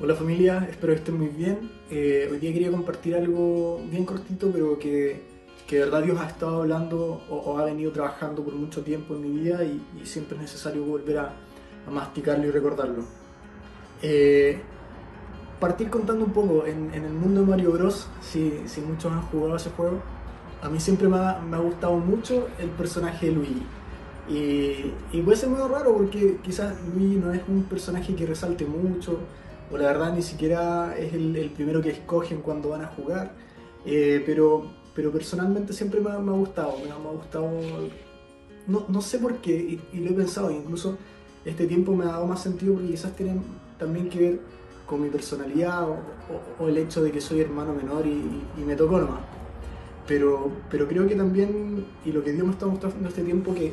Hola familia, espero que estén muy bien. Eh, hoy día quería compartir algo bien cortito, pero que, que de verdad Dios ha estado hablando o, ha venido trabajando por mucho tiempo en mi vida y, siempre es necesario volver a, masticarlo y recordarlo. Eh, partir contando un poco, en, el mundo de Mario Bros, si, muchos han jugado ese juego, a mí siempre me ha, me ha gustado mucho el personaje de Luigi. Y, y puede ser muy raro porque quizás Luigi no es un personaje que resalte mucho, o la verdad ni siquiera es el, primero que escogen cuando van a jugar, eh, pero, pero personalmente siempre me ha, gustado, me gustado, no, no sé por qué, y, lo he pensado, incluso este tiempo me ha dado más sentido porque quizás tienen también que ver con mi personalidad o, el hecho de que soy hermano menor y, me tocó nomás. Pero, pero creo que también, y lo que Dios me está mostrando este tiempo, que,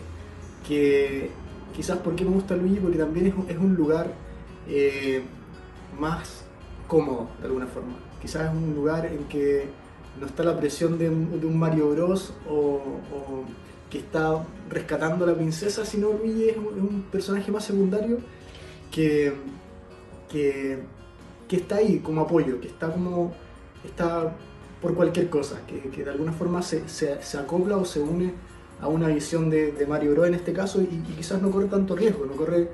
que quizás por qué me gusta Luigi, porque también es, es un lugar eh, más cómodo de alguna forma. Quizás es un lugar en que no está la presión de, un Mario Bros o, que está rescatando a la princesa, sino Luigi es un, personaje más secundario que, que, que, está ahí como apoyo, que está como está por cualquier cosa, que, que de alguna forma se, se, se, acopla o se une a una visión de, de Mario Bros en este caso y, y, quizás no corre tanto riesgo, no corre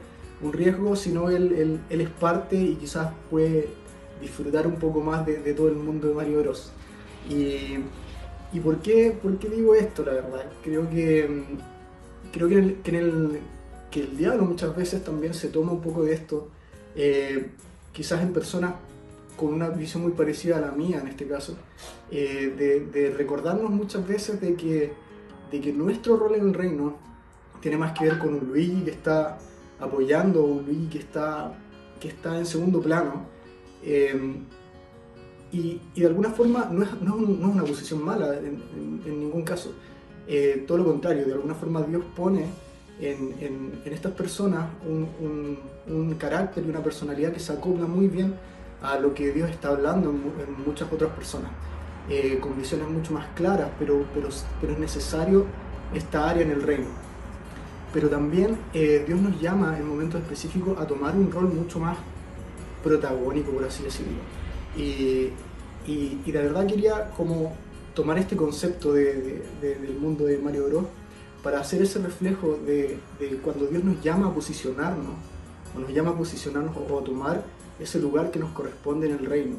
un riesgo, sino él, él, él, es parte y quizás puede disfrutar un poco más de, todo el mundo de Mario Bros. Y, ¿Y por qué, por qué digo esto, la verdad? Creo que, creo que, el, que, el, que el diablo muchas veces también se toma un poco de esto, eh, quizás en personas con una visión muy parecida a la mía en este caso, eh, de, de, recordarnos muchas veces de que, de que nuestro rol en el reino tiene más que ver con un Luigi que está apoyando, un Luigi que está, que está en segundo plano. Eh, y, y, de alguna forma no es, no, es una posición mala en, ningún caso. Eh, todo lo contrario, de alguna forma Dios pone en, en estas personas un, un, un, carácter y una personalidad que se acopla muy bien a lo que Dios está hablando en, muchas otras personas, eh, con visiones mucho más claras, pero, pero, pero, es necesario esta área en el reino. Pero también eh, Dios nos llama en momentos específicos a tomar un rol mucho más protagónico, por así decirlo. Y, y, y, de verdad quería como tomar este concepto de, de, de, del mundo de Mario Bros para hacer ese reflejo de, cuando Dios nos llama a posicionarnos, o nos llama a posicionarnos o, o, a tomar ese lugar que nos corresponde en el reino.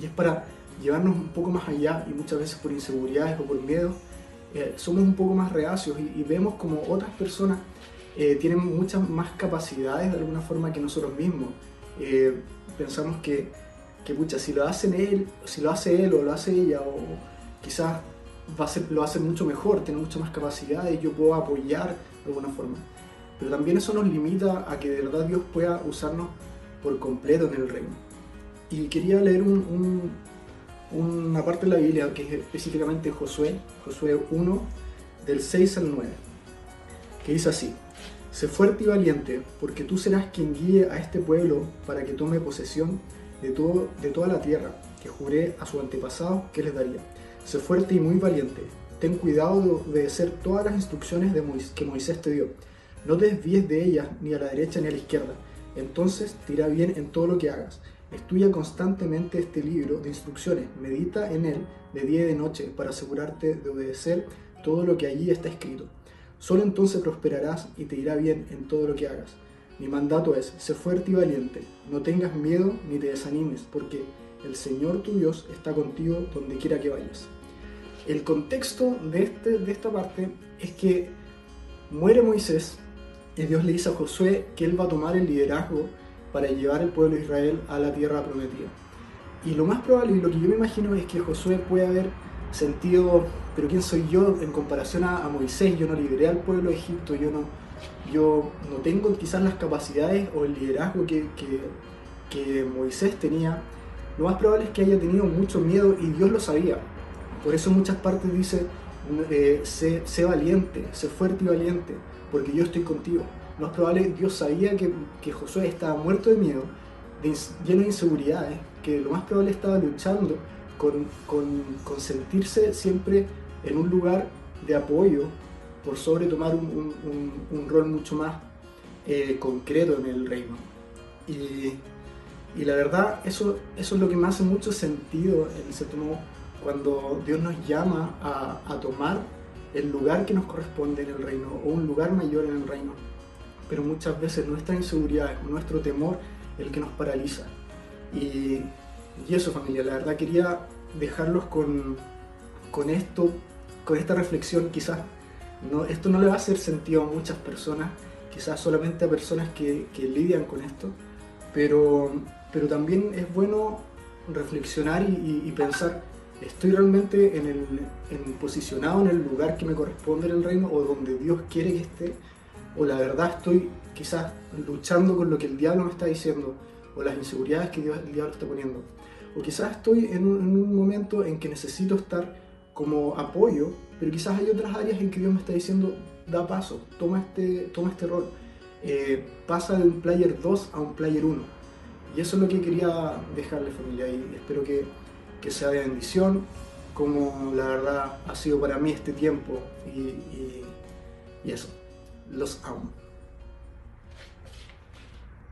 Y es para llevarnos un poco más allá y muchas veces por inseguridades o por miedos eh, somos un poco más reacios y, y vemos como otras personas eh, tienen muchas más capacidades de alguna forma que nosotros mismos. Eh, pensamos que que pucha, si lo hacen él, si lo hace él o lo hace ella, o quizás va a ser, lo hace mucho mejor, tiene mucha más capacidad y yo puedo apoyar de alguna forma. Pero también eso nos limita a que de verdad Dios pueda usarnos por completo en el reino. Y quería leer un, un, una parte de la Biblia que es específicamente Josué, Josué 1, del 6 al 9, que dice así. Sé fuerte y valiente, porque tú serás quien guíe a este pueblo para que tome posesión de, todo, de toda la tierra, que juré a sus antepasados que les daría. Sé fuerte y muy valiente. Ten cuidado de obedecer todas las instrucciones de Moisés, que Moisés te dio. No te desvíes de ellas ni a la derecha ni a la izquierda. Entonces te irá bien en todo lo que hagas. Estudia constantemente este libro de instrucciones. Medita en él de día y de noche para asegurarte de obedecer todo lo que allí está escrito. Solo entonces prosperarás y te irá bien en todo lo que hagas. Mi mandato es, sé fuerte y valiente, no tengas miedo ni te desanimes, porque el Señor tu Dios está contigo donde quiera que vayas. El contexto de, este, de esta parte es que muere Moisés y Dios le dice a Josué que él va a tomar el liderazgo para llevar el pueblo de Israel a la tierra prometida. Y lo más probable y lo que yo me imagino es que Josué puede haber sentido, pero ¿quién soy yo en comparación a, Moisés? Yo no liberé al pueblo de Egipto, yo no, yo no tengo quizás las capacidades o el liderazgo que, que, que, Moisés tenía, lo más probable es que haya tenido mucho miedo y Dios lo sabía. Por eso en muchas partes dice, eh, sé, valiente, sé fuerte y valiente, porque yo estoy contigo. Lo más probable Dios sabía que, que Josué estaba muerto de miedo, lleno de inseguridades, que lo más probable estaba luchando con, con, con sentirse siempre en un lugar de apoyo por sobre tomar un, un, un rol mucho más eh, concreto en el reino. Y, Y la verdad, eso, eso es lo que me hace mucho sentido en cierto modo cuando Dios nos llama a, a tomar el lugar que nos corresponde en el reino o un lugar mayor en el reino. Pero muchas veces nuestra inseguridad, nuestro temor, el que nos paraliza. Y, y eso familia, la verdad quería dejarlos con, con esto, con esta reflexión quizás. No, esto no le va a hacer sentido a muchas personas, quizás solamente a personas que, que lidian con esto, pero, pero también es bueno reflexionar y, y pensar ¿Estoy realmente en el, en, posicionado en el lugar que me corresponde en el reino o donde Dios quiere que esté? ¿O la verdad estoy quizás luchando con lo que el diablo me está diciendo o las inseguridades que el diablo está poniendo? O quizás estoy en un, en un momento en que necesito estar como apoyo, pero quizás hay otras áreas en que Dios me está diciendo, da paso, toma este, toma este rol, eh, pasa de un player 2 a un player 1. Y eso es lo que quería dejarle familia y espero que que sea de bendición, como la verdad ha sido para mí este tiempo y eso, los amo.